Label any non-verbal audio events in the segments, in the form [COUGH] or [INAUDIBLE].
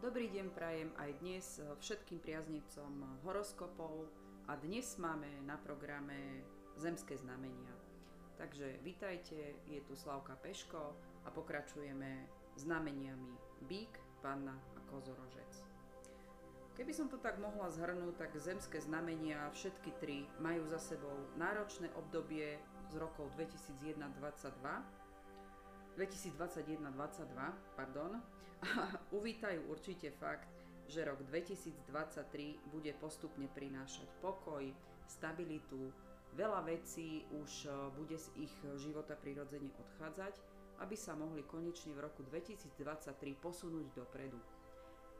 Dobrý deň prajem aj dnes všetkým priaznivcom horoskopov a dnes máme na programe Zemské znamenia. Takže vitajte, je tu Slavka Peško a pokračujeme znameniami Bík, Panna a Kozorožec. Keby som to tak mohla zhrnúť, tak zemské znamenia všetky tri majú za sebou náročné obdobie z rokov 2001-2022 2021-22, pardon, a [LAUGHS] uvítajú určite fakt, že rok 2023 bude postupne prinášať pokoj, stabilitu, veľa vecí už e, bude z ich života prirodzene odchádzať, aby sa mohli konečne v roku 2023 posunúť dopredu.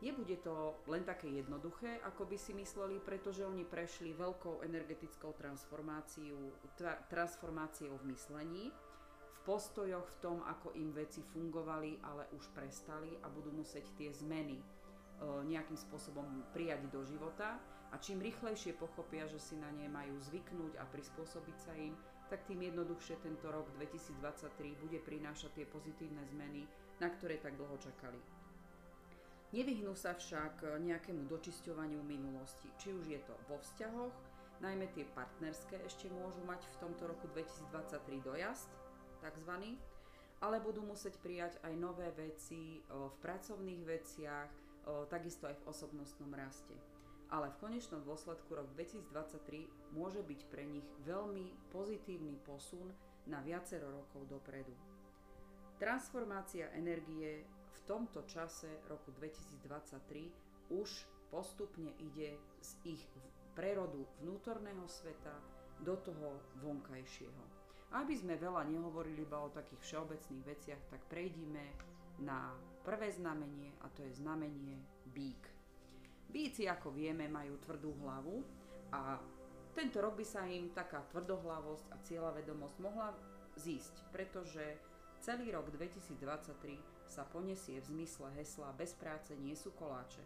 Nebude to len také jednoduché, ako by si mysleli, pretože oni prešli veľkou energetickou transformáciou, tra, transformáciou v myslení, postojoch, v tom, ako im veci fungovali, ale už prestali a budú musieť tie zmeny e, nejakým spôsobom prijať do života a čím rýchlejšie pochopia, že si na ne majú zvyknúť a prispôsobiť sa im, tak tým jednoduchšie tento rok 2023 bude prinášať tie pozitívne zmeny, na ktoré tak dlho čakali. Nevyhnú sa však nejakému dočisťovaniu minulosti, či už je to vo vzťahoch, najmä tie partnerské ešte môžu mať v tomto roku 2023 dojazd, tzv. Ale budú musieť prijať aj nové veci v pracovných veciach, takisto aj v osobnostnom raste. Ale v konečnom dôsledku rok 2023 môže byť pre nich veľmi pozitívny posun na viacero rokov dopredu. Transformácia energie v tomto čase roku 2023 už postupne ide z ich prerodu vnútorného sveta do toho vonkajšieho. Aby sme veľa nehovorili iba o takých všeobecných veciach, tak prejdime na prvé znamenie a to je znamenie bík. Bíci, ako vieme, majú tvrdú hlavu a tento rok by sa im taká tvrdohlavosť a cieľavedomosť mohla zísť, pretože celý rok 2023 sa poniesie v zmysle hesla bez práce nie sú koláče.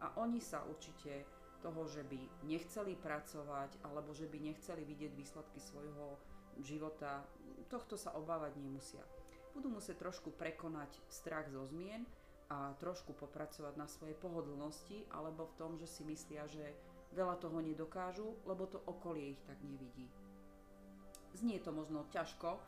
A oni sa určite toho, že by nechceli pracovať alebo že by nechceli vidieť výsledky svojho života, tohto sa obávať nemusia. Budú musieť trošku prekonať strach zo zmien a trošku popracovať na svojej pohodlnosti alebo v tom, že si myslia, že veľa toho nedokážu, lebo to okolie ich tak nevidí. Znie to možno ťažko,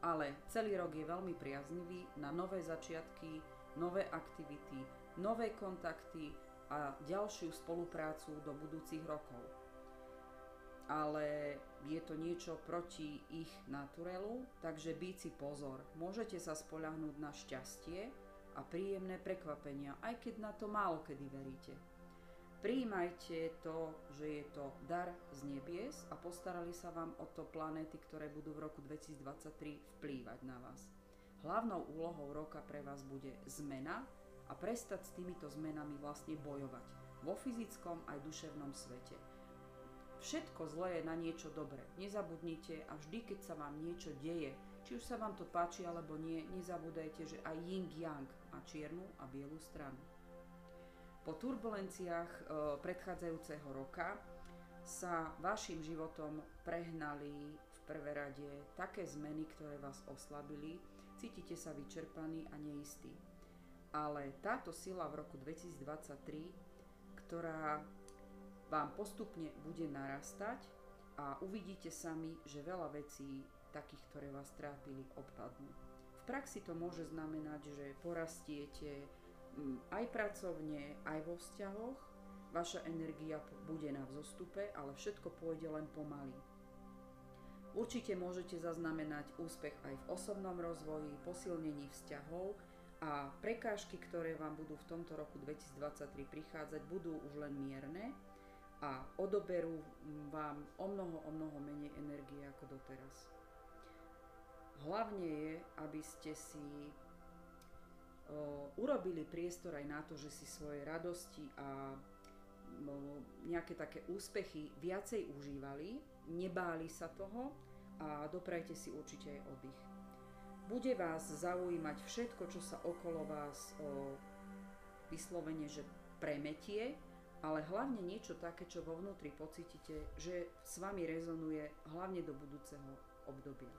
ale celý rok je veľmi priaznivý na nové začiatky, nové aktivity, nové kontakty a ďalšiu spoluprácu do budúcich rokov ale je to niečo proti ich naturelu, takže bíci pozor, môžete sa spoľahnúť na šťastie a príjemné prekvapenia, aj keď na to málo kedy veríte. Prijímajte to, že je to dar z nebies a postarali sa vám o to planéty, ktoré budú v roku 2023 vplývať na vás. Hlavnou úlohou roka pre vás bude zmena a prestať s týmito zmenami vlastne bojovať vo fyzickom aj duševnom svete Všetko zlé je na niečo dobré. Nezabudnite a vždy, keď sa vám niečo deje, či už sa vám to páči alebo nie, nezabúdajte, že aj yin yang má čiernu a bielu stranu. Po turbulenciách e, predchádzajúceho roka sa vašim životom prehnali v prvé rade také zmeny, ktoré vás oslabili, cítite sa vyčerpaní a neistí. Ale táto sila v roku 2023, ktorá vám postupne bude narastať a uvidíte sami, že veľa vecí takých, ktoré vás trápili, odpadnú. V praxi to môže znamenať, že porastiete mm, aj pracovne, aj vo vzťahoch, vaša energia bude na vzostupe, ale všetko pôjde len pomaly. Určite môžete zaznamenať úspech aj v osobnom rozvoji, posilnení vzťahov a prekážky, ktoré vám budú v tomto roku 2023 prichádzať, budú už len mierne a odoberú vám o mnoho, o mnoho menej energie ako doteraz. Hlavne je, aby ste si uh, urobili priestor aj na to, že si svoje radosti a uh, nejaké také úspechy viacej užívali, nebáli sa toho a doprajte si určite aj oddych. Bude vás zaujímať všetko, čo sa okolo vás uh, vyslovene, že premetie, ale hlavne niečo také, čo vo vnútri pocítite, že s vami rezonuje hlavne do budúceho obdobia.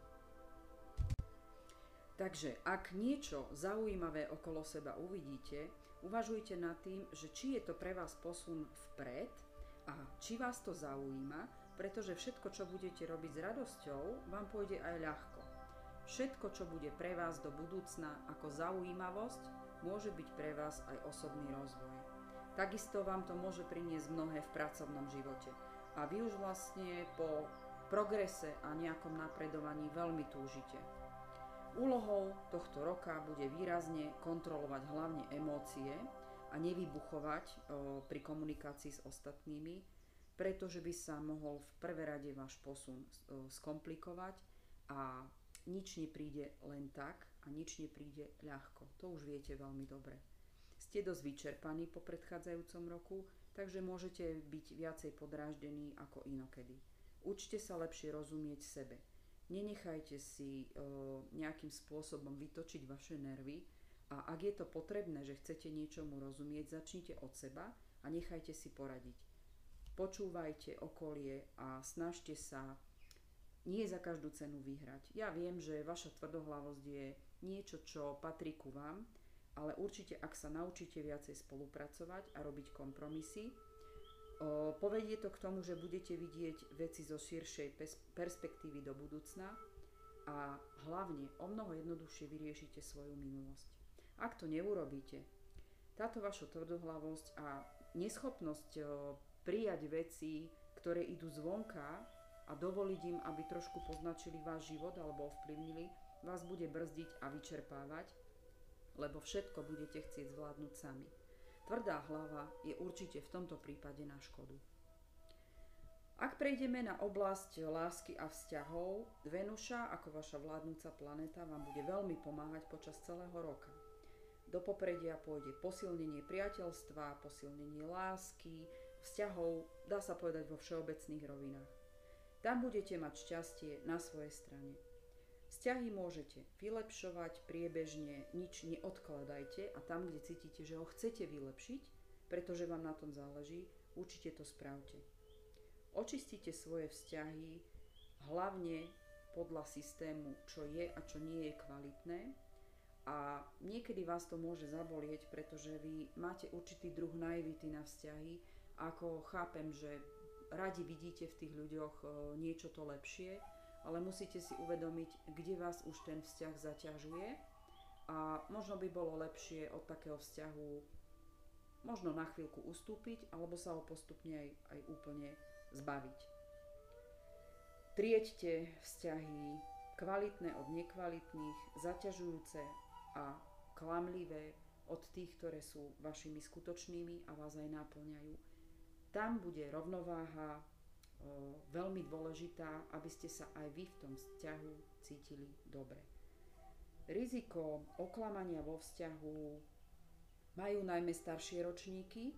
Takže ak niečo zaujímavé okolo seba uvidíte, uvažujte nad tým, že či je to pre vás posun vpred a či vás to zaujíma, pretože všetko, čo budete robiť s radosťou, vám pôjde aj ľahko. Všetko, čo bude pre vás do budúcna ako zaujímavosť, môže byť pre vás aj osobný rozvoj. Takisto vám to môže priniesť mnohé v pracovnom živote. A vy už vlastne po progrese a nejakom napredovaní veľmi túžite. Úlohou tohto roka bude výrazne kontrolovať hlavne emócie a nevybuchovať pri komunikácii s ostatnými, pretože by sa mohol v prvé rade váš posun skomplikovať a nič nepríde len tak a nič nepríde ľahko. To už viete veľmi dobre. Ste dosť vyčerpaní po predchádzajúcom roku, takže môžete byť viacej podráždení ako inokedy. Učte sa lepšie rozumieť sebe nenechajte si nejakým spôsobom vytočiť vaše nervy a ak je to potrebné, že chcete niečomu rozumieť, začnite od seba a nechajte si poradiť. Počúvajte okolie a snažte sa nie za každú cenu vyhrať. Ja viem, že vaša tvrdohlavosť je niečo, čo patrí ku vám, ale určite ak sa naučíte viacej spolupracovať a robiť kompromisy, Povedie to k tomu, že budete vidieť veci zo širšej perspektívy do budúcna a hlavne o mnoho jednoduchšie vyriešite svoju minulosť. Ak to neurobíte, táto vaša tvrdohlavosť a neschopnosť prijať veci, ktoré idú zvonka a dovoliť im, aby trošku poznačili váš život alebo ovplyvnili, vás bude brzdiť a vyčerpávať, lebo všetko budete chcieť zvládnuť sami. Tvrdá hlava je určite v tomto prípade na škodu. Ak prejdeme na oblasť lásky a vzťahov, Venuša ako vaša vládnúca planéta vám bude veľmi pomáhať počas celého roka. Do popredia pôjde posilnenie priateľstva, posilnenie lásky, vzťahov, dá sa povedať vo všeobecných rovinách. Tam budete mať šťastie na svojej strane. Vzťahy môžete vylepšovať priebežne, nič neodkladajte a tam, kde cítite, že ho chcete vylepšiť, pretože vám na tom záleží, určite to spravte. Očistite svoje vzťahy hlavne podľa systému, čo je a čo nie je kvalitné a niekedy vás to môže zabolieť, pretože vy máte určitý druh naivity na vzťahy, ako chápem, že radi vidíte v tých ľuďoch e, niečo to lepšie, ale musíte si uvedomiť, kde vás už ten vzťah zaťažuje a možno by bolo lepšie od takého vzťahu možno na chvíľku ustúpiť alebo sa ho postupne aj, aj úplne zbaviť. Trieďte vzťahy kvalitné od nekvalitných, zaťažujúce a klamlivé od tých, ktoré sú vašimi skutočnými a vás aj náplňajú. Tam bude rovnováha veľmi dôležitá, aby ste sa aj vy v tom vzťahu cítili dobre. Riziko oklamania vo vzťahu majú najmä staršie ročníky,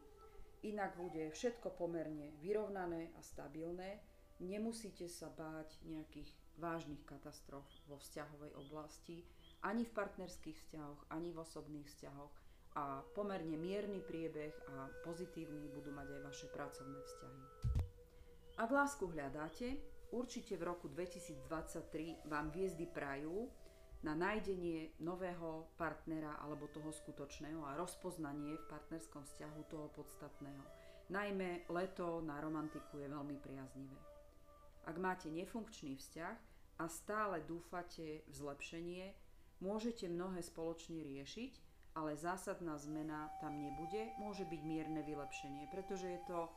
inak bude všetko pomerne vyrovnané a stabilné, nemusíte sa báť nejakých vážnych katastrof vo vzťahovej oblasti, ani v partnerských vzťahoch, ani v osobných vzťahoch a pomerne mierny priebeh a pozitívny budú mať aj vaše pracovné vzťahy. Ak lásku hľadáte, určite v roku 2023 vám hviezdy prajú na nájdenie nového partnera alebo toho skutočného a rozpoznanie v partnerskom vzťahu toho podstatného. Najmä leto na romantiku je veľmi priaznivé. Ak máte nefunkčný vzťah a stále dúfate v zlepšenie, môžete mnohé spoločne riešiť, ale zásadná zmena tam nebude, môže byť mierne vylepšenie, pretože je to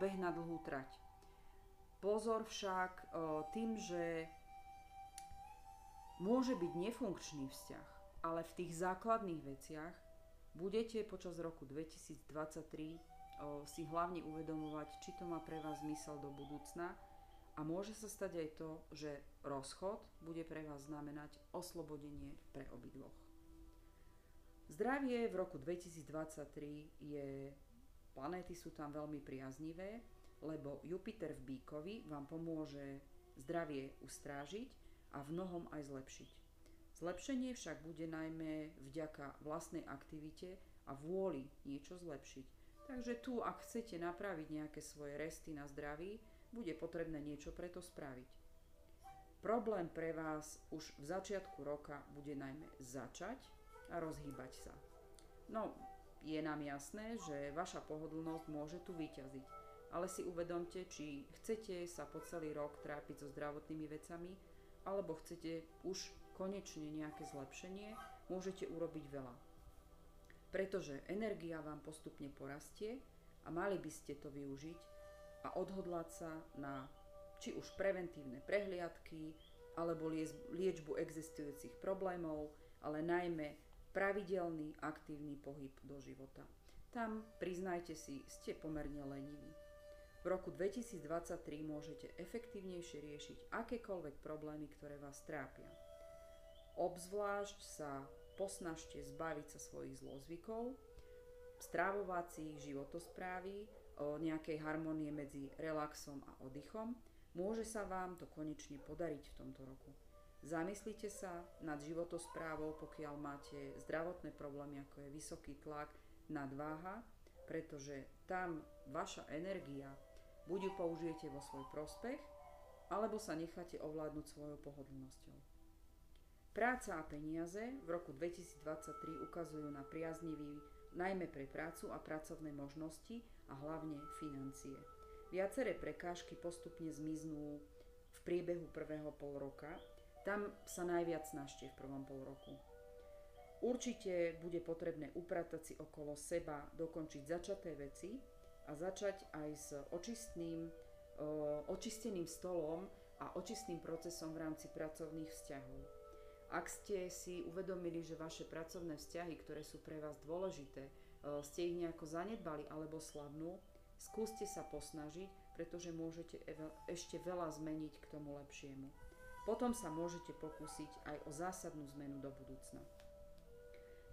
beh na dlhú trať. Pozor však tým, že môže byť nefunkčný vzťah, ale v tých základných veciach budete počas roku 2023 si hlavne uvedomovať, či to má pre vás zmysel do budúcna a môže sa stať aj to, že rozchod bude pre vás znamenať oslobodenie pre obidvoch. Zdravie v roku 2023 je, planéty sú tam veľmi priaznivé, lebo Jupiter v Bíkovi vám pomôže zdravie ustrážiť a v mnohom aj zlepšiť. Zlepšenie však bude najmä vďaka vlastnej aktivite a vôli niečo zlepšiť. Takže tu, ak chcete napraviť nejaké svoje resty na zdraví, bude potrebné niečo preto spraviť. Problém pre vás už v začiatku roka bude najmä začať a rozhýbať sa. No, je nám jasné, že vaša pohodlnosť môže tu vyťaziť, ale si uvedomte, či chcete sa po celý rok trápiť so zdravotnými vecami, alebo chcete už konečne nejaké zlepšenie, môžete urobiť veľa. Pretože energia vám postupne porastie a mali by ste to využiť a odhodlať sa na či už preventívne prehliadky, alebo liečbu existujúcich problémov, ale najmä pravidelný aktívny pohyb do života. Tam, priznajte si, ste pomerne leniví. V roku 2023 môžete efektívnejšie riešiť akékoľvek problémy, ktoré vás trápia. Obzvlášť sa posnažte zbaviť sa svojich zlozvykov, strávovacích životosprávy, nejakej harmonie medzi relaxom a oddychom, Môže sa vám to konečne podariť v tomto roku. Zamyslite sa nad životosprávou, pokiaľ máte zdravotné problémy, ako je vysoký tlak, nadváha, pretože tam vaša energia buď ju použijete vo svoj prospech, alebo sa necháte ovládnuť svojou pohodlnosťou. Práca a peniaze v roku 2023 ukazujú na priaznivý najmä pre prácu a pracovné možnosti a hlavne financie. Viaceré prekážky postupne zmiznú v priebehu prvého pol roka. Tam sa najviac snažte v prvom pol roku. Určite bude potrebné upratať si okolo seba, dokončiť začaté veci a začať aj s očistným, očisteným stolom a očistným procesom v rámci pracovných vzťahov. Ak ste si uvedomili, že vaše pracovné vzťahy, ktoré sú pre vás dôležité, ste ich nejako zanedbali alebo slabnú, Skúste sa posnažiť, pretože môžete ešte veľa zmeniť k tomu lepšiemu. Potom sa môžete pokúsiť aj o zásadnú zmenu do budúcna.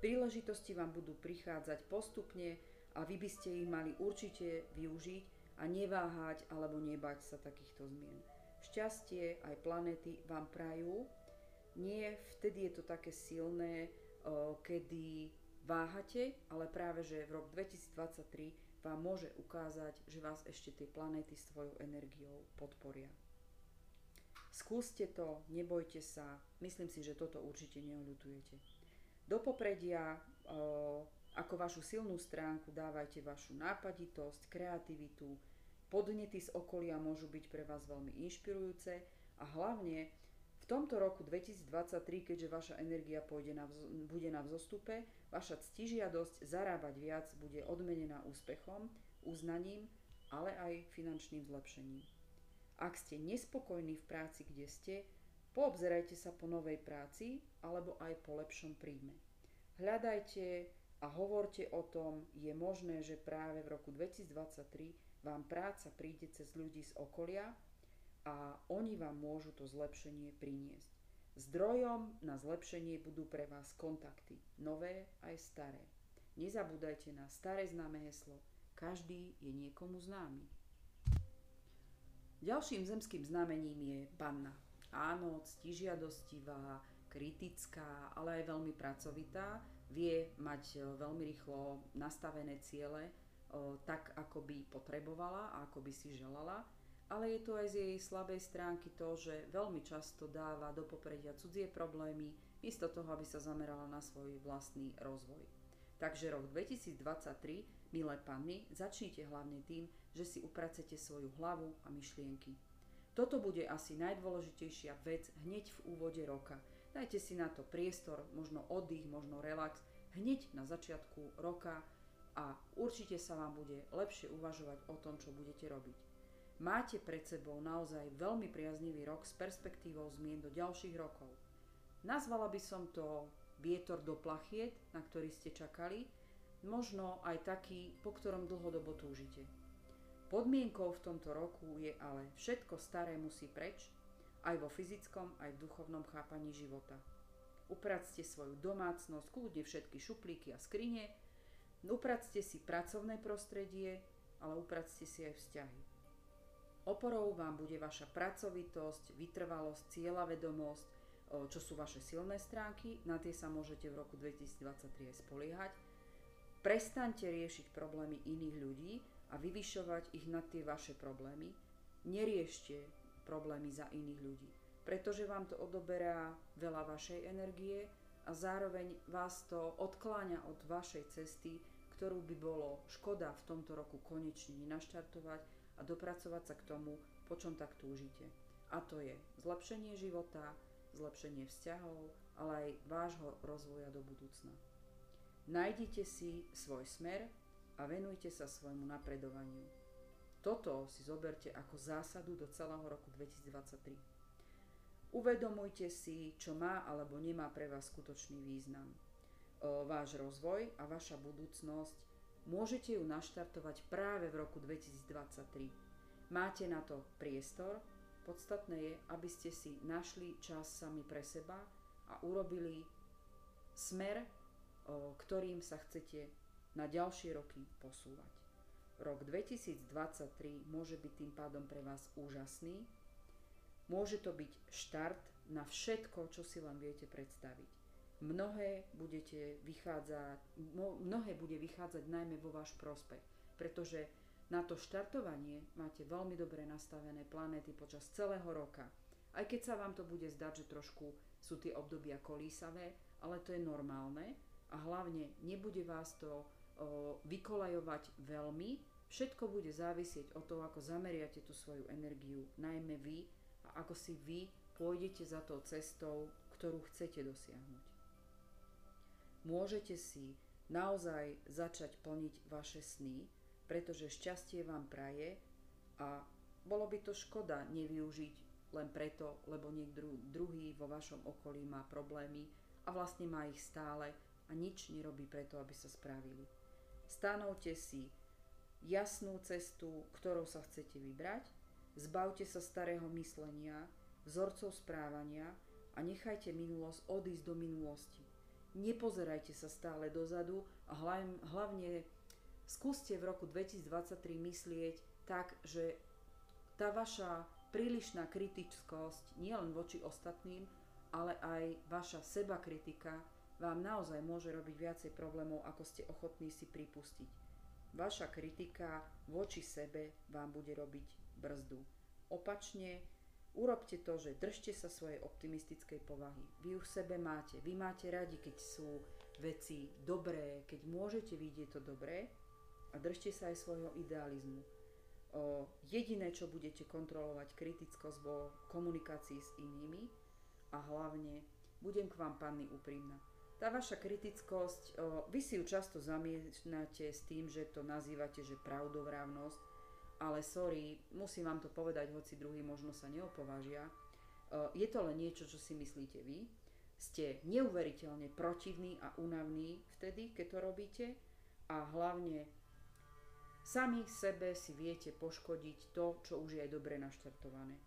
Príležitosti vám budú prichádzať postupne a vy by ste ich mali určite využiť a neváhať alebo nebať sa takýchto zmien. Šťastie aj planéty vám prajú. Nie vtedy je to také silné, kedy váhate, ale práve že v rok 2023 vám môže ukázať, že vás ešte tie planéty s tvojou energiou podporia. Skúste to, nebojte sa, myslím si, že toto určite neolutujete. Do popredia ako vašu silnú stránku dávajte vašu nápaditosť, kreativitu, podnety z okolia môžu byť pre vás veľmi inšpirujúce a hlavne v tomto roku 2023, keďže vaša energia pôjde na bude na vzostupe, vaša ctižiadosť zarábať viac bude odmenená úspechom, uznaním, ale aj finančným zlepšením. Ak ste nespokojní v práci, kde ste, poobzerajte sa po novej práci alebo aj po lepšom príjme. Hľadajte a hovorte o tom, je možné, že práve v roku 2023 vám práca príde cez ľudí z okolia, a oni vám môžu to zlepšenie priniesť. Zdrojom na zlepšenie budú pre vás kontakty, nové aj staré. Nezabúdajte na staré známe heslo Každý je niekomu známy. Ďalším zemským znamením je panna. Áno, ctižiadostivá, kritická, ale aj veľmi pracovitá, vie mať e, veľmi rýchlo nastavené ciele, e, tak ako by potrebovala a ako by si želala ale je to aj z jej slabej stránky to, že veľmi často dáva do popredia cudzie problémy, miesto toho, aby sa zamerala na svoj vlastný rozvoj. Takže rok 2023, milé panny, začnite hlavne tým, že si upracete svoju hlavu a myšlienky. Toto bude asi najdôležitejšia vec hneď v úvode roka. Dajte si na to priestor, možno oddych, možno relax, hneď na začiatku roka a určite sa vám bude lepšie uvažovať o tom, čo budete robiť. Máte pred sebou naozaj veľmi priaznivý rok s perspektívou zmien do ďalších rokov. Nazvala by som to vietor do plachiet, na ktorý ste čakali, možno aj taký, po ktorom dlhodobo túžite. Podmienkou v tomto roku je ale všetko staré musí preč, aj vo fyzickom, aj v duchovnom chápaní života. Upracte svoju domácnosť, kľudne všetky šuplíky a skrine, upracte si pracovné prostredie, ale upracte si aj vzťahy. Oporou vám bude vaša pracovitosť, vytrvalosť, cieľavedomosť, čo sú vaše silné stránky, na tie sa môžete v roku 2023 spoliehať. Prestaňte riešiť problémy iných ľudí a vyvyšovať ich na tie vaše problémy. Neriešte problémy za iných ľudí. pretože vám to odoberá veľa vašej energie a zároveň vás to odkláňa od vašej cesty, ktorú by bolo škoda v tomto roku konečne naštartovať a dopracovať sa k tomu, po čom tak túžite. A to je zlepšenie života, zlepšenie vzťahov, ale aj vášho rozvoja do budúcna. Nájdite si svoj smer a venujte sa svojmu napredovaniu. Toto si zoberte ako zásadu do celého roku 2023. Uvedomujte si, čo má alebo nemá pre vás skutočný význam. Váš rozvoj a vaša budúcnosť môžete ju naštartovať práve v roku 2023. Máte na to priestor, podstatné je, aby ste si našli čas sami pre seba a urobili smer, ktorým sa chcete na ďalšie roky posúvať. Rok 2023 môže byť tým pádom pre vás úžasný, Môže to byť štart na všetko, čo si len viete predstaviť. Mnohé, budete vychádzať, mnohé bude vychádzať najmä vo váš prospech, pretože na to štartovanie máte veľmi dobre nastavené planéty počas celého roka. Aj keď sa vám to bude zdať, že trošku sú tie obdobia kolísavé, ale to je normálne a hlavne nebude vás to o, vykolajovať veľmi. Všetko bude závisieť od toho, ako zameriate tú svoju energiu, najmä vy a ako si vy pôjdete za tou cestou, ktorú chcete dosiahnuť. Môžete si naozaj začať plniť vaše sny, pretože šťastie vám praje a bolo by to škoda nevyužiť len preto, lebo niekto druhý vo vašom okolí má problémy a vlastne má ich stále a nič nerobí preto, aby sa spravili. Stanovte si jasnú cestu, ktorou sa chcete vybrať Zbavte sa starého myslenia, vzorcov správania a nechajte minulosť odísť do minulosti. Nepozerajte sa stále dozadu a hlavne skúste v roku 2023 myslieť tak, že tá vaša prílišná kritickosť nielen voči ostatným, ale aj vaša seba kritika vám naozaj môže robiť viacej problémov, ako ste ochotní si pripustiť. Vaša kritika voči sebe vám bude robiť brzdu. Opačne, urobte to, že držte sa svojej optimistickej povahy. Vy v sebe máte. Vy máte radi, keď sú veci dobré, keď môžete vidieť to dobré a držte sa aj svojho idealizmu. O, jediné, čo budete kontrolovať, kritickosť vo komunikácii s inými a hlavne budem k vám, panny, úprimná. Tá vaša kritickosť, vy si ju často zamiešnáte s tým, že to nazývate, že pravdovravnosť, ale sorry, musím vám to povedať, hoci druhý možno sa neopovážia. E, je to len niečo, čo si myslíte vy. Ste neuveriteľne protivní a únavní vtedy, keď to robíte a hlavne sami sebe si viete poškodiť to, čo už je aj dobre naštartované.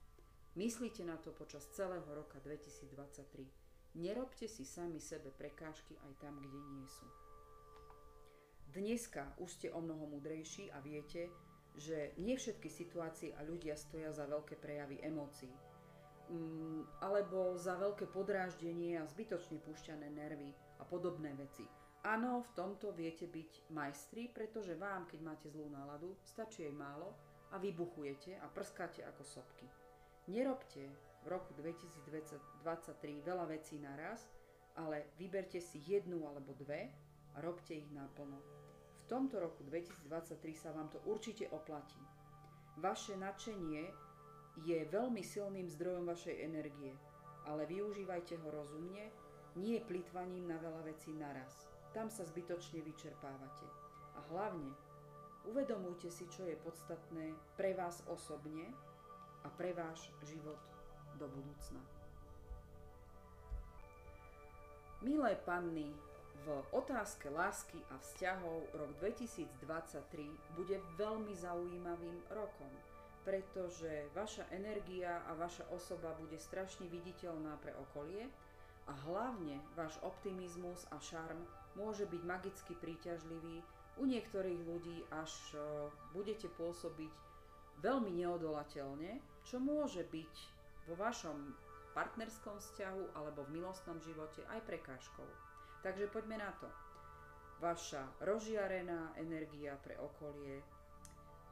Myslíte na to počas celého roka 2023. Nerobte si sami sebe prekážky aj tam, kde nie sú. Dneska už ste o mnoho múdrejší a viete, že nie všetky situácie a ľudia stoja za veľké prejavy emócií mm, alebo za veľké podráždenie a zbytočne púšťané nervy a podobné veci. Áno, v tomto viete byť majstri, pretože vám, keď máte zlú náladu, stačí aj málo a vybuchujete a prskáte ako sopky. Nerobte v roku 2023 veľa vecí naraz, ale vyberte si jednu alebo dve a robte ich naplno. V tomto roku 2023 sa vám to určite oplatí. Vaše nadšenie je veľmi silným zdrojom vašej energie, ale využívajte ho rozumne, nie plitvaním na veľa vecí naraz. Tam sa zbytočne vyčerpávate. A hlavne, uvedomujte si, čo je podstatné pre vás osobne a pre váš život do budúcna. Milé panny, v otázke lásky a vzťahov rok 2023 bude veľmi zaujímavým rokom, pretože vaša energia a vaša osoba bude strašne viditeľná pre okolie a hlavne váš optimizmus a šarm môže byť magicky príťažlivý. U niektorých ľudí až e, budete pôsobiť veľmi neodolateľne, čo môže byť vo vašom partnerskom vzťahu alebo v milostnom živote aj prekážkou. Takže poďme na to. Vaša rozžiarená energia pre okolie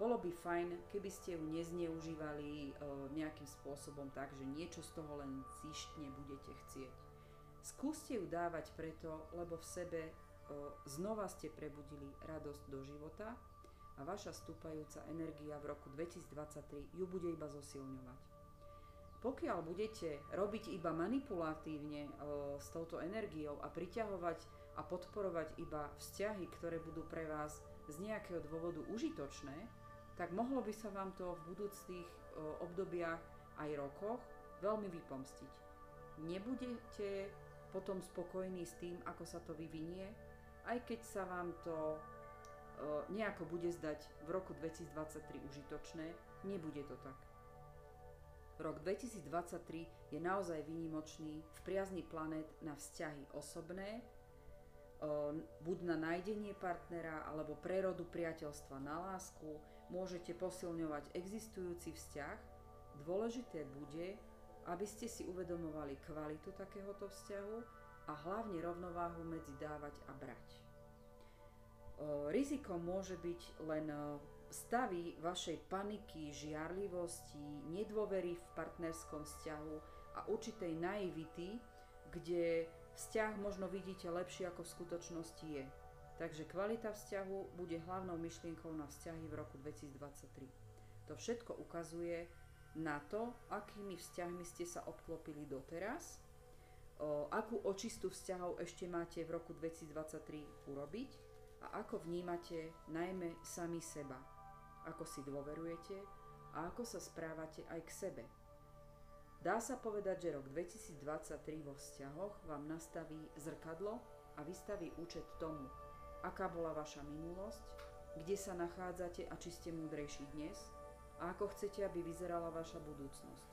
bolo by fajn, keby ste ju nezneužívali e, nejakým spôsobom tak, že niečo z toho len zištne budete chcieť. Skúste ju dávať preto, lebo v sebe e, znova ste prebudili radosť do života a vaša stúpajúca energia v roku 2023 ju bude iba zosilňovať. Pokiaľ budete robiť iba manipulatívne s touto energiou a priťahovať a podporovať iba vzťahy, ktoré budú pre vás z nejakého dôvodu užitočné, tak mohlo by sa vám to v budúcich obdobiach aj rokoch veľmi vypomstiť. Nebudete potom spokojní s tým, ako sa to vyvinie, aj keď sa vám to nejako bude zdať v roku 2023 užitočné, nebude to tak. Rok 2023 je naozaj výnimočný v priazni planet na vzťahy osobné, buď na nájdenie partnera alebo prerodu priateľstva na lásku, môžete posilňovať existujúci vzťah, dôležité bude, aby ste si uvedomovali kvalitu takéhoto vzťahu a hlavne rovnováhu medzi dávať a brať. Rizikom môže byť len stavy vašej paniky, žiarlivosti, nedôvery v partnerskom vzťahu a určitej naivity, kde vzťah možno vidíte lepšie ako v skutočnosti je. Takže kvalita vzťahu bude hlavnou myšlienkou na vzťahy v roku 2023. To všetko ukazuje na to, akými vzťahmi ste sa obklopili doteraz, o, akú očistu vzťahov ešte máte v roku 2023 urobiť a ako vnímate najmä sami seba, ako si dôverujete a ako sa správate aj k sebe. Dá sa povedať, že rok 2023 vo vzťahoch vám nastaví zrkadlo a vystaví účet tomu, aká bola vaša minulosť, kde sa nachádzate a či ste múdrejší dnes a ako chcete, aby vyzerala vaša budúcnosť.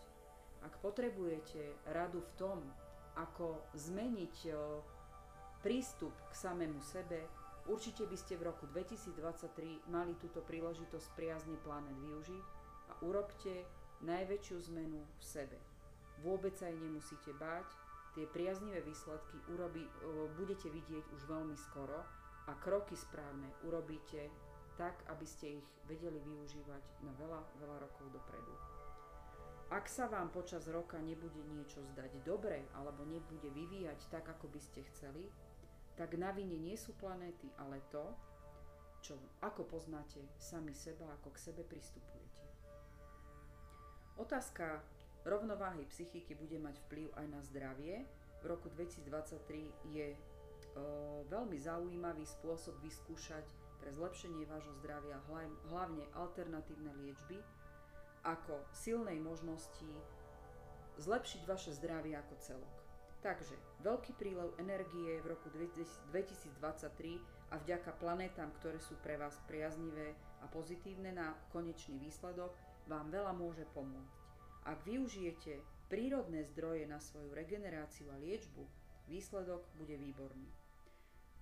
Ak potrebujete radu v tom, ako zmeniť prístup k samému sebe, určite by ste v roku 2023 mali túto príležitosť priazne planet využiť a urobte najväčšiu zmenu v sebe. Vôbec sa aj nemusíte báť, tie priaznivé výsledky urobi, budete vidieť už veľmi skoro a kroky správne urobíte tak, aby ste ich vedeli využívať na veľa, veľa rokov dopredu. Ak sa vám počas roka nebude niečo zdať dobre alebo nebude vyvíjať tak, ako by ste chceli, tak na vine nie sú planéty, ale to, čo ako poznáte sami seba, ako k sebe pristupujete. Otázka rovnováhy psychiky bude mať vplyv aj na zdravie. V roku 2023 je veľmi zaujímavý spôsob vyskúšať pre zlepšenie vášho zdravia hlavne alternatívne liečby ako silnej možnosti zlepšiť vaše zdravie ako celok. Takže veľký prílev energie v roku 2023 a vďaka planetám, ktoré sú pre vás priaznivé a pozitívne na konečný výsledok, vám veľa môže pomôcť. Ak využijete prírodné zdroje na svoju regeneráciu a liečbu, výsledok bude výborný.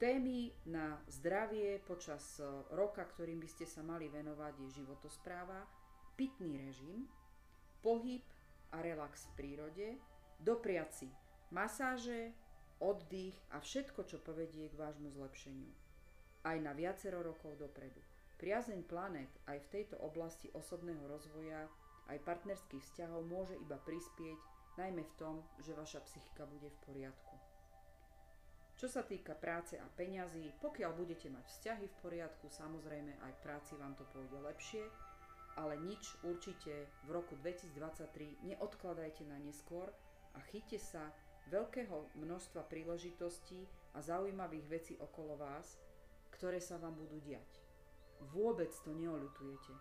Témy na zdravie počas e, roka, ktorým by ste sa mali venovať, je životospráva, pitný režim, pohyb a relax v prírode, dopriaci masáže, oddych a všetko, čo povedie k vášmu zlepšeniu. Aj na viacero rokov dopredu. Priazeň planet aj v tejto oblasti osobného rozvoja, aj partnerských vzťahov môže iba prispieť, najmä v tom, že vaša psychika bude v poriadku. Čo sa týka práce a peňazí, pokiaľ budete mať vzťahy v poriadku, samozrejme aj v práci vám to pôjde lepšie, ale nič určite v roku 2023 neodkladajte na neskôr a chyťte sa veľkého množstva príležitostí a zaujímavých vecí okolo vás, ktoré sa vám budú diať. Vôbec to neolutujete.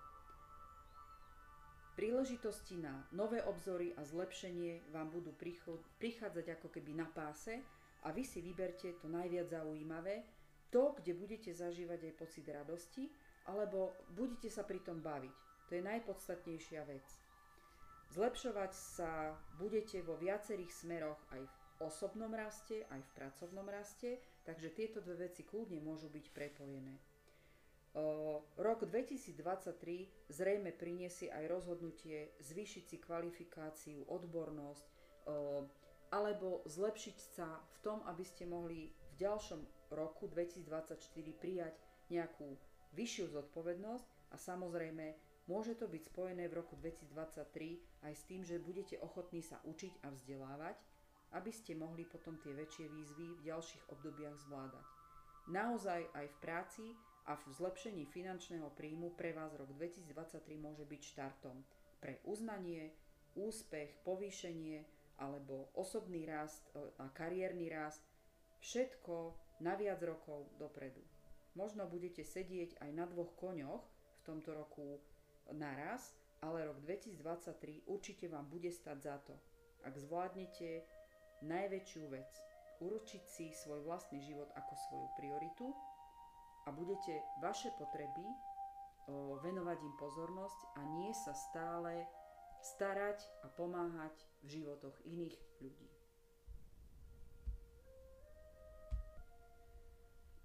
Príležitosti na nové obzory a zlepšenie vám budú prichádzať ako keby na páse a vy si vyberte to najviac zaujímavé, to, kde budete zažívať aj pocit radosti, alebo budete sa pri tom baviť. To je najpodstatnejšia vec. Zlepšovať sa budete vo viacerých smeroch aj v osobnom raste, aj v pracovnom raste, takže tieto dve veci kľudne môžu byť prepojené. O, rok 2023 zrejme priniesie aj rozhodnutie zvýšiť si kvalifikáciu, odbornosť, alebo zlepšiť sa v tom, aby ste mohli v ďalšom roku 2024 prijať nejakú vyššiu zodpovednosť a samozrejme môže to byť spojené v roku 2023 aj s tým, že budete ochotní sa učiť a vzdelávať, aby ste mohli potom tie väčšie výzvy v ďalších obdobiach zvládať. Naozaj aj v práci a v zlepšení finančného príjmu pre vás rok 2023 môže byť štartom pre uznanie, úspech, povýšenie alebo osobný rast e, a kariérny rast, všetko na viac rokov dopredu. Možno budete sedieť aj na dvoch koňoch v tomto roku naraz, ale rok 2023 určite vám bude stať za to, ak zvládnete najväčšiu vec, určiť si svoj vlastný život ako svoju prioritu a budete vaše potreby venovať im pozornosť a nie sa stále starať a pomáhať v životoch iných ľudí.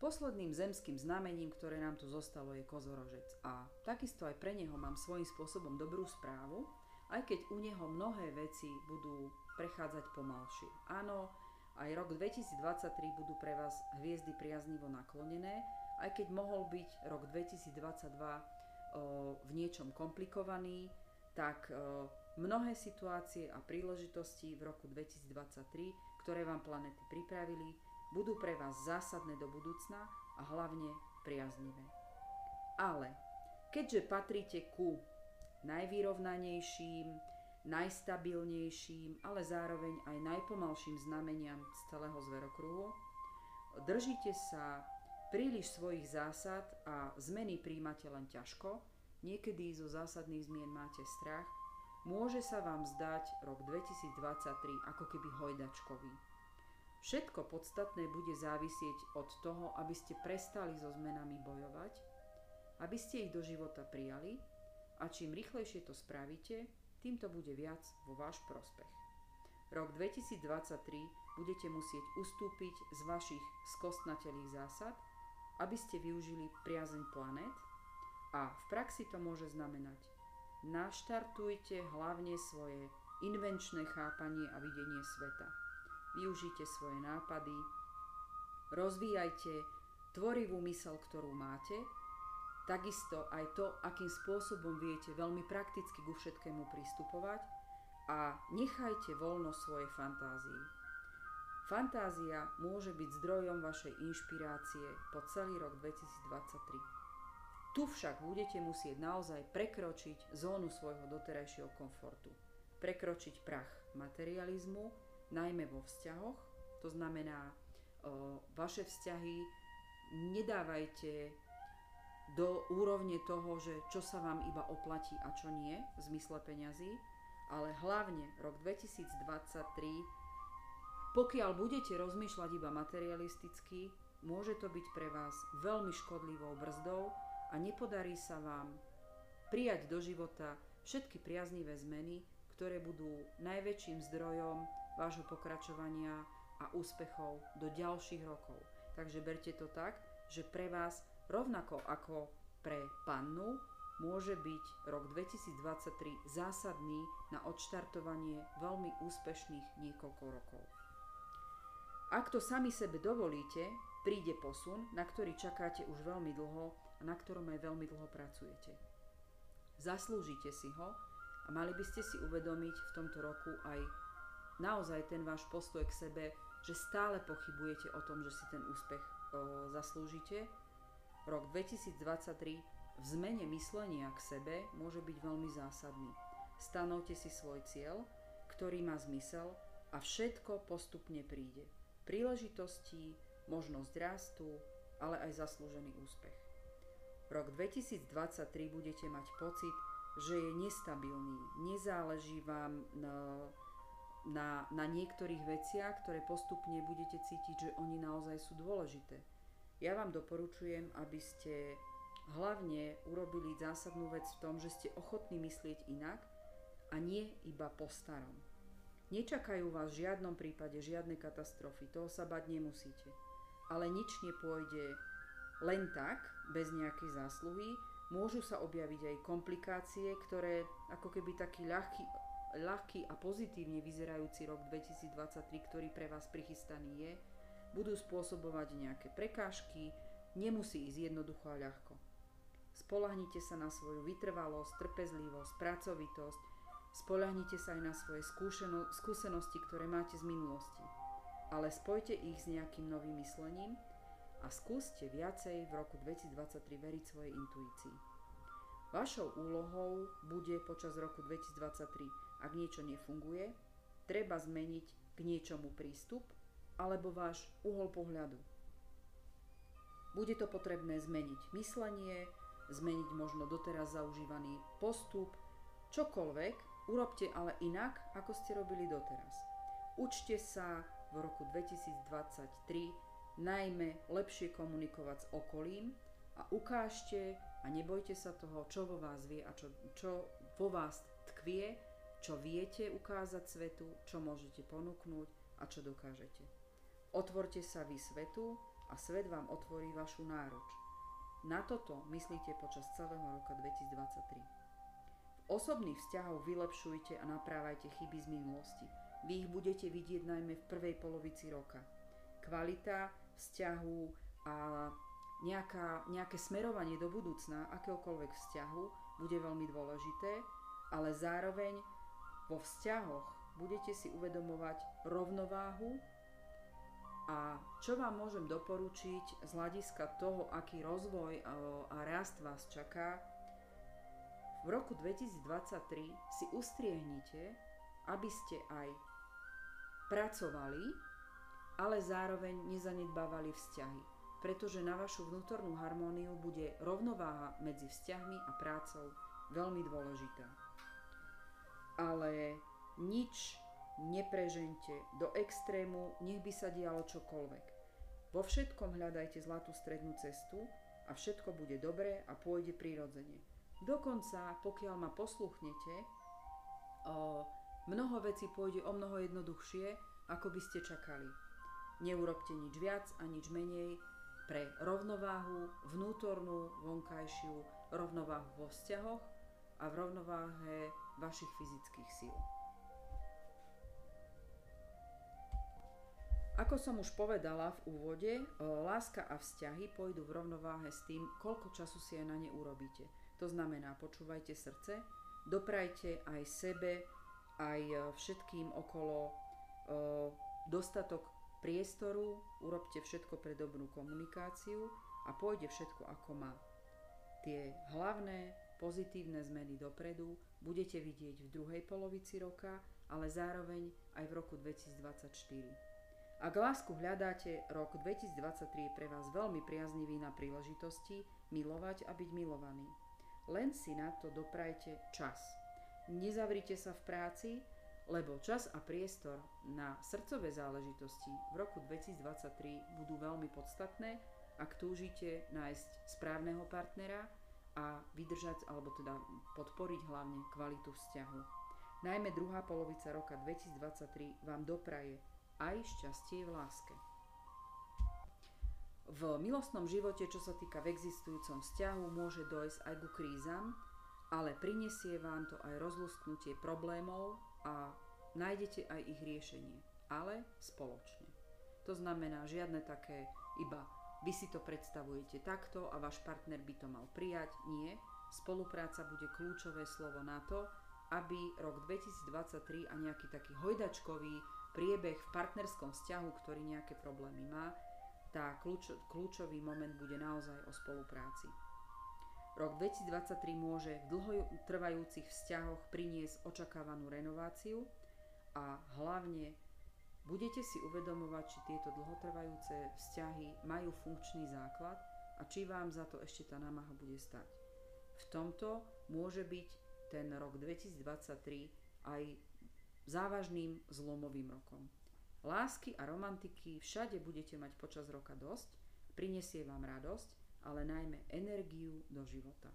Posledným zemským znamením, ktoré nám tu zostalo, je kozorožec. A takisto aj pre neho mám svojím spôsobom dobrú správu, aj keď u neho mnohé veci budú prechádzať pomalšie. Áno, aj rok 2023 budú pre vás hviezdy priaznivo naklonené, aj keď mohol byť rok 2022 o, v niečom komplikovaný, tak o, mnohé situácie a príležitosti v roku 2023, ktoré vám planety pripravili, budú pre vás zásadné do budúcna a hlavne priaznivé. Ale keďže patríte ku najvyrovnanejším, najstabilnejším, ale zároveň aj najpomalším znameniam z celého zverokruhu, držíte sa príliš svojich zásad a zmeny príjmate len ťažko, niekedy zo zásadných zmien máte strach, môže sa vám zdať rok 2023 ako keby hojdačkový Všetko podstatné bude závisieť od toho, aby ste prestali so zmenami bojovať, aby ste ich do života prijali a čím rýchlejšie to spravíte, tým to bude viac vo váš prospech. Rok 2023 budete musieť ustúpiť z vašich skostnatelých zásad, aby ste využili priazeň planét a v praxi to môže znamenať naštartujte hlavne svoje invenčné chápanie a videnie sveta využite svoje nápady, rozvíjajte tvorivú mysel, ktorú máte, takisto aj to, akým spôsobom viete veľmi prakticky ku všetkému pristupovať a nechajte voľno svoje fantázii. Fantázia môže byť zdrojom vašej inšpirácie po celý rok 2023. Tu však budete musieť naozaj prekročiť zónu svojho doterajšieho komfortu, prekročiť prach materializmu najmä vo vzťahoch. To znamená, vaše vzťahy nedávajte do úrovne toho, že čo sa vám iba oplatí a čo nie v zmysle peňazí, ale hlavne rok 2023, pokiaľ budete rozmýšľať iba materialisticky, môže to byť pre vás veľmi škodlivou brzdou a nepodarí sa vám prijať do života všetky priaznivé zmeny, ktoré budú najväčším zdrojom vášho pokračovania a úspechov do ďalších rokov. Takže berte to tak, že pre vás rovnako ako pre pannu môže byť rok 2023 zásadný na odštartovanie veľmi úspešných niekoľko rokov. Ak to sami sebe dovolíte, príde posun, na ktorý čakáte už veľmi dlho a na ktorom aj veľmi dlho pracujete. Zaslúžite si ho a mali by ste si uvedomiť v tomto roku aj naozaj ten váš postoj k sebe, že stále pochybujete o tom, že si ten úspech o, zaslúžite. Rok 2023 v zmene myslenia k sebe môže byť veľmi zásadný. Stanovte si svoj cieľ, ktorý má zmysel a všetko postupne príde. Príležitosti, možnosť rastu, ale aj zaslúžený úspech. Rok 2023 budete mať pocit, že je nestabilný, nezáleží vám na na, na niektorých veciach, ktoré postupne budete cítiť, že oni naozaj sú dôležité. Ja vám doporučujem, aby ste hlavne urobili zásadnú vec v tom, že ste ochotní myslieť inak a nie iba po starom. Nečakajú vás v žiadnom prípade žiadne katastrofy, toho sa bať nemusíte. Ale nič nepôjde len tak, bez nejakej zásluhy, môžu sa objaviť aj komplikácie, ktoré ako keby taký ľahký ľahký a pozitívne vyzerajúci rok 2023, ktorý pre vás prichystaný je, budú spôsobovať nejaké prekážky, nemusí ísť jednoducho a ľahko. Spolahnite sa na svoju vytrvalosť, trpezlivosť, pracovitosť, spolahnite sa aj na svoje skúšeno- skúsenosti, ktoré máte z minulosti. Ale spojte ich s nejakým novým myslením a skúste viacej v roku 2023 veriť svojej intuícii. Vašou úlohou bude počas roku 2023, ak niečo nefunguje, treba zmeniť k niečomu prístup alebo váš uhol pohľadu. Bude to potrebné zmeniť myslenie, zmeniť možno doteraz zaužívaný postup, čokoľvek, urobte ale inak, ako ste robili doteraz. Učte sa v roku 2023 najmä lepšie komunikovať s okolím a ukážte a nebojte sa toho, čo vo vás vie a čo, čo vo vás tkvie, čo viete ukázať svetu, čo môžete ponúknuť a čo dokážete. Otvorte sa vy svetu a svet vám otvorí vašu náruč. Na toto myslíte počas celého roka 2023. V osobných vzťahoch vylepšujte a naprávajte chyby z minulosti. Vy ich budete vidieť najmä v prvej polovici roka. Kvalita vzťahu a nejaká, nejaké smerovanie do budúcna akéhokoľvek vzťahu bude veľmi dôležité, ale zároveň vo vzťahoch budete si uvedomovať rovnováhu a čo vám môžem doporučiť z hľadiska toho, aký rozvoj a rast vás čaká, v roku 2023 si ustriehnite, aby ste aj pracovali, ale zároveň nezanedbávali vzťahy pretože na vašu vnútornú harmóniu bude rovnováha medzi vzťahmi a prácou veľmi dôležitá. Ale nič neprežente do extrému, nech by sa dialo čokoľvek. Vo všetkom hľadajte zlatú strednú cestu a všetko bude dobré a pôjde prirodzene. Dokonca, pokiaľ ma posluchnete, o, mnoho vecí pôjde o mnoho jednoduchšie, ako by ste čakali. Neurobte nič viac a nič menej, pre rovnováhu vnútornú, vonkajšiu, rovnováhu vo vzťahoch a v rovnováhe vašich fyzických síl. Ako som už povedala v úvode, láska a vzťahy pôjdu v rovnováhe s tým, koľko času si aj na ne urobíte. To znamená, počúvajte srdce, doprajte aj sebe, aj všetkým okolo dostatok priestoru, urobte všetko pre dobrú komunikáciu a pôjde všetko ako má. Tie hlavné pozitívne zmeny dopredu budete vidieť v druhej polovici roka, ale zároveň aj v roku 2024. Ak lásku hľadáte, rok 2023 je pre vás veľmi priaznivý na príležitosti milovať a byť milovaný. Len si na to doprajte čas. Nezavrite sa v práci, lebo čas a priestor na srdcové záležitosti v roku 2023 budú veľmi podstatné, ak túžite nájsť správneho partnera a vydržať alebo teda podporiť hlavne kvalitu vzťahu. Najmä druhá polovica roka 2023 vám dopraje aj šťastie v láske. V milostnom živote, čo sa týka v existujúcom vzťahu, môže dojsť aj ku krízam, ale prinesie vám to aj rozlusknutie problémov a nájdete aj ich riešenie, ale spoločne. To znamená žiadne také iba vy si to predstavujete takto a váš partner by to mal prijať. Nie. Spolupráca bude kľúčové slovo na to, aby rok 2023 a nejaký taký hojdačkový priebeh v partnerskom vzťahu, ktorý nejaké problémy má, tá kľúč, kľúčový moment bude naozaj o spolupráci. Rok 2023 môže v dlhotrvajúcich vzťahoch priniesť očakávanú renováciu a hlavne budete si uvedomovať, či tieto dlhotrvajúce vzťahy majú funkčný základ a či vám za to ešte tá námaha bude stať. V tomto môže byť ten rok 2023 aj závažným zlomovým rokom. Lásky a romantiky všade budete mať počas roka dosť, prinesie vám radosť, ale najmä energiu do života.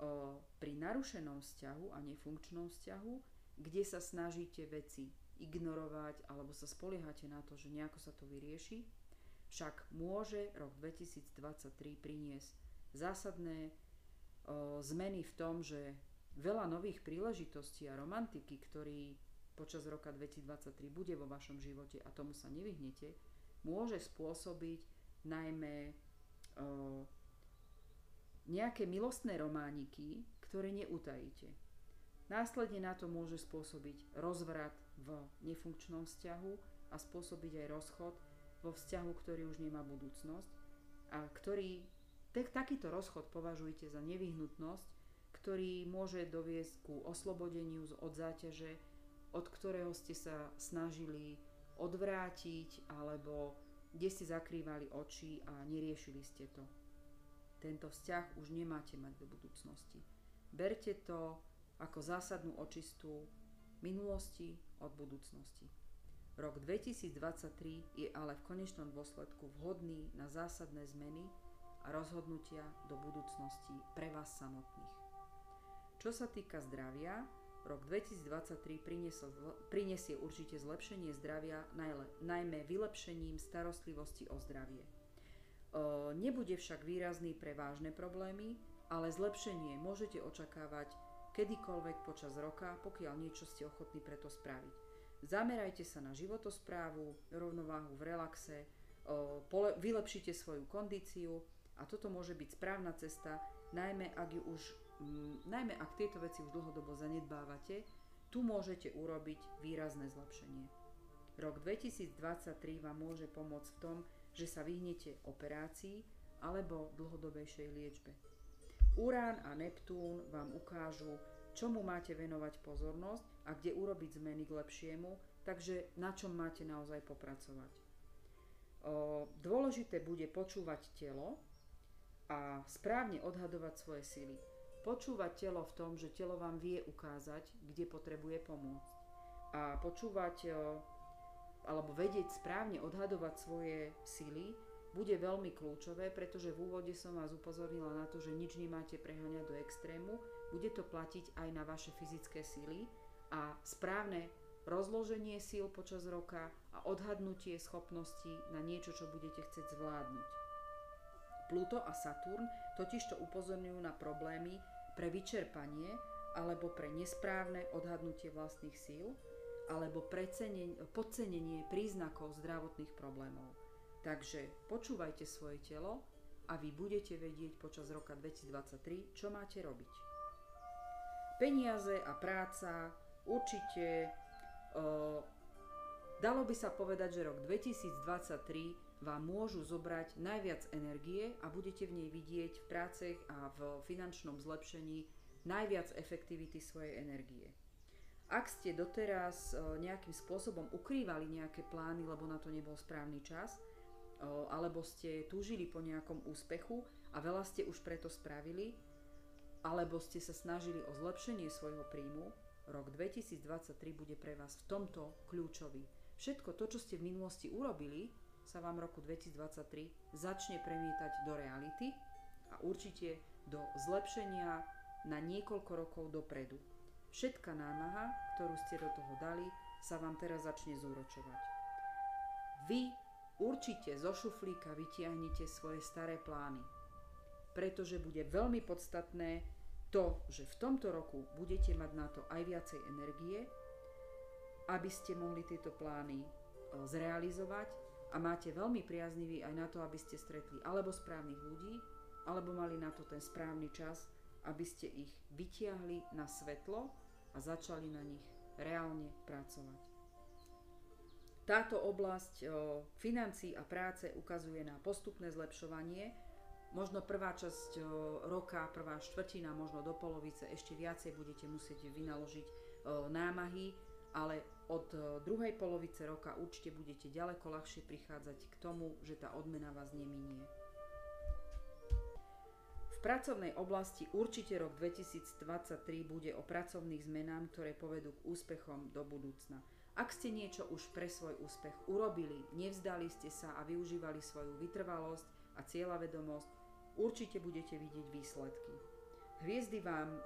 O, pri narušenom vzťahu a nefunkčnom vzťahu, kde sa snažíte veci ignorovať alebo sa spoliehate na to, že nejako sa to vyrieši, však môže rok 2023 priniesť zásadné o, zmeny v tom, že veľa nových príležitostí a romantiky, ktorý počas roka 2023 bude vo vašom živote a tomu sa nevyhnete, môže spôsobiť najmä nejaké milostné romániky, ktoré neutajíte. Následne na to môže spôsobiť rozvrat v nefunkčnom vzťahu a spôsobiť aj rozchod vo vzťahu, ktorý už nemá budúcnosť a ktorý, tak, takýto rozchod považujte za nevyhnutnosť, ktorý môže doviesť ku oslobodeniu od záťaže, od ktorého ste sa snažili odvrátiť alebo kde ste zakrývali oči a neriešili ste to. Tento vzťah už nemáte mať do budúcnosti. Berte to ako zásadnú očistú minulosti od budúcnosti. Rok 2023 je ale v konečnom dôsledku vhodný na zásadné zmeny a rozhodnutia do budúcnosti pre vás samotných. Čo sa týka zdravia, rok 2023 priniesol, prinesie určite zlepšenie zdravia, najmä vylepšením starostlivosti o zdravie. Nebude však výrazný pre vážne problémy, ale zlepšenie môžete očakávať kedykoľvek počas roka, pokiaľ niečo ste ochotní preto spraviť. Zamerajte sa na životosprávu, rovnováhu v relaxe, vylepšite svoju kondíciu a toto môže byť správna cesta, najmä ak, ju už, m, najmä ak tieto veci už dlhodobo zanedbávate, tu môžete urobiť výrazné zlepšenie. Rok 2023 vám môže pomôcť v tom, že sa vyhnete operácii alebo dlhodobejšej liečbe. Urán a Neptún vám ukážu, čomu máte venovať pozornosť a kde urobiť zmeny k lepšiemu, takže na čom máte naozaj popracovať. Dôležité bude počúvať telo a správne odhadovať svoje sily. Počúvať telo v tom, že telo vám vie ukázať, kde potrebuje pomôcť. A počúvať alebo vedieť správne odhadovať svoje sily bude veľmi kľúčové, pretože v úvode som vás upozornila na to, že nič nemáte preháňať do extrému. Bude to platiť aj na vaše fyzické síly a správne rozloženie síl počas roka a odhadnutie schopností na niečo, čo budete chcieť zvládnuť. Pluto a Saturn totižto upozorňujú na problémy pre vyčerpanie alebo pre nesprávne odhadnutie vlastných síl alebo podcenenie príznakov zdravotných problémov. Takže počúvajte svoje telo a vy budete vedieť počas roka 2023, čo máte robiť. Peniaze a práca určite uh, dalo by sa povedať, že rok 2023 vám môžu zobrať najviac energie a budete v nej vidieť v prácech a v finančnom zlepšení najviac efektivity svojej energie. Ak ste doteraz nejakým spôsobom ukrývali nejaké plány, lebo na to nebol správny čas, alebo ste túžili po nejakom úspechu a veľa ste už preto spravili, alebo ste sa snažili o zlepšenie svojho príjmu, rok 2023 bude pre vás v tomto kľúčový. Všetko to, čo ste v minulosti urobili, sa vám roku 2023 začne premietať do reality a určite do zlepšenia na niekoľko rokov dopredu. Všetká námaha, ktorú ste do toho dali, sa vám teraz začne zúročovať. Vy Určite zo šuflíka vytiahnite svoje staré plány, pretože bude veľmi podstatné to, že v tomto roku budete mať na to aj viacej energie, aby ste mohli tieto plány e, zrealizovať a máte veľmi priaznivý aj na to, aby ste stretli alebo správnych ľudí, alebo mali na to ten správny čas, aby ste ich vytiahli na svetlo a začali na nich reálne pracovať. Táto oblasť financí a práce ukazuje na postupné zlepšovanie. Možno prvá časť roka, prvá štvrtina, možno do polovice ešte viacej budete musieť vynaložiť námahy, ale od druhej polovice roka určite budete ďaleko ľahšie prichádzať k tomu, že tá odmena vás neminie. V pracovnej oblasti určite rok 2023 bude o pracovných zmenách, ktoré povedú k úspechom do budúcna. Ak ste niečo už pre svoj úspech urobili, nevzdali ste sa a využívali svoju vytrvalosť a cieľavedomosť, určite budete vidieť výsledky. Hviezdy vám o,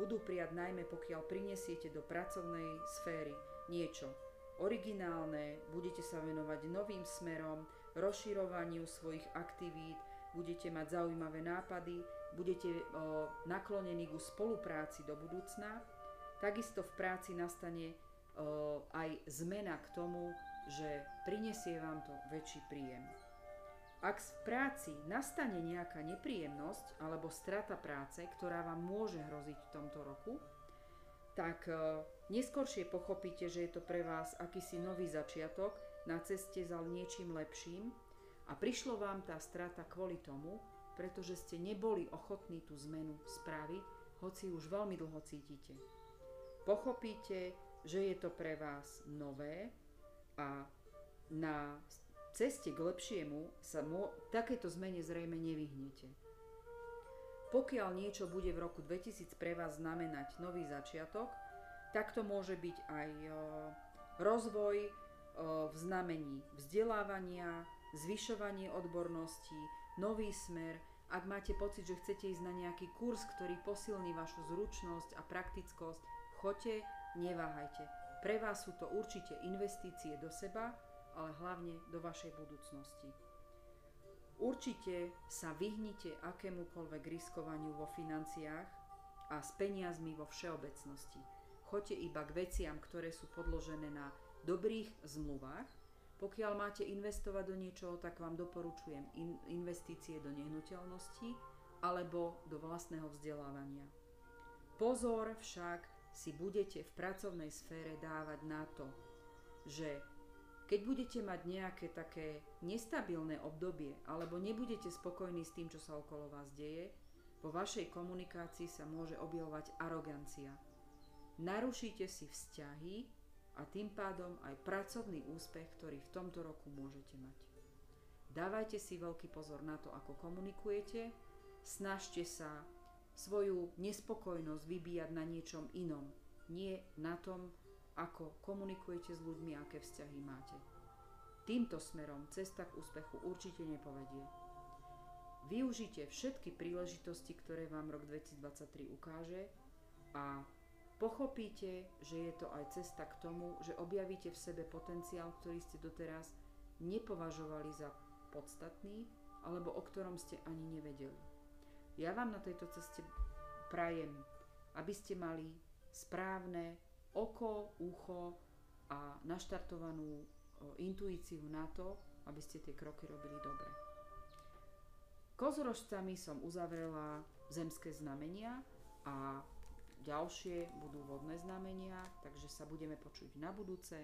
budú prijať najmä pokiaľ prinesiete do pracovnej sféry niečo originálne, budete sa venovať novým smerom, rozširovaniu svojich aktivít, budete mať zaujímavé nápady, budete o, naklonení ku spolupráci do budúcna. Takisto v práci nastane aj zmena k tomu, že prinesie vám to väčší príjem. Ak v práci nastane nejaká nepríjemnosť alebo strata práce, ktorá vám môže hroziť v tomto roku, tak e, neskôršie pochopíte, že je to pre vás akýsi nový začiatok na ceste za niečím lepším a prišlo vám tá strata kvôli tomu, pretože ste neboli ochotní tú zmenu spraviť, hoci už veľmi dlho cítite. Pochopíte, že je to pre vás nové a na ceste k lepšiemu sa mo- takéto zmene zrejme nevyhnete. Pokiaľ niečo bude v roku 2000 pre vás znamenať nový začiatok, tak to môže byť aj o, rozvoj o, v znamení vzdelávania, zvyšovanie odbornosti, nový smer. Ak máte pocit, že chcete ísť na nejaký kurz, ktorý posilní vašu zručnosť a praktickosť, choďte, neváhajte. Pre vás sú to určite investície do seba, ale hlavne do vašej budúcnosti. Určite sa vyhnite akémukoľvek riskovaniu vo financiách a s peniazmi vo všeobecnosti. Choďte iba k veciam, ktoré sú podložené na dobrých zmluvách. Pokiaľ máte investovať do niečoho, tak vám doporučujem in- investície do nehnuteľnosti alebo do vlastného vzdelávania. Pozor však si budete v pracovnej sfére dávať na to, že keď budete mať nejaké také nestabilné obdobie alebo nebudete spokojní s tým, čo sa okolo vás deje, vo vašej komunikácii sa môže objavovať arogancia. Narušíte si vzťahy a tým pádom aj pracovný úspech, ktorý v tomto roku môžete mať. Dávajte si veľký pozor na to, ako komunikujete, snažte sa svoju nespokojnosť vybíjať na niečom inom, nie na tom, ako komunikujete s ľuďmi, aké vzťahy máte. Týmto smerom cesta k úspechu určite nepovedie. Využite všetky príležitosti, ktoré vám rok 2023 ukáže a pochopíte, že je to aj cesta k tomu, že objavíte v sebe potenciál, ktorý ste doteraz nepovažovali za podstatný alebo o ktorom ste ani nevedeli. Ja vám na tejto ceste prajem, aby ste mali správne oko, ucho a naštartovanú intuíciu na to, aby ste tie kroky robili dobre. Kozorožcami som uzavrela zemské znamenia a ďalšie budú vodné znamenia, takže sa budeme počuť na budúce.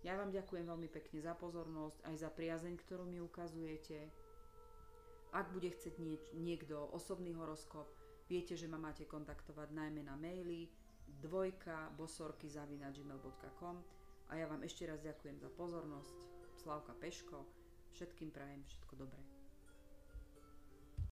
Ja vám ďakujem veľmi pekne za pozornosť, aj za priazeň, ktorú mi ukazujete. Ak bude chcieť niekto osobný horoskop, viete, že ma máte kontaktovať najmä na maily dvojka bosorky gmail.com a ja vám ešte raz ďakujem za pozornosť. Slavka Peško, všetkým prajem všetko dobré.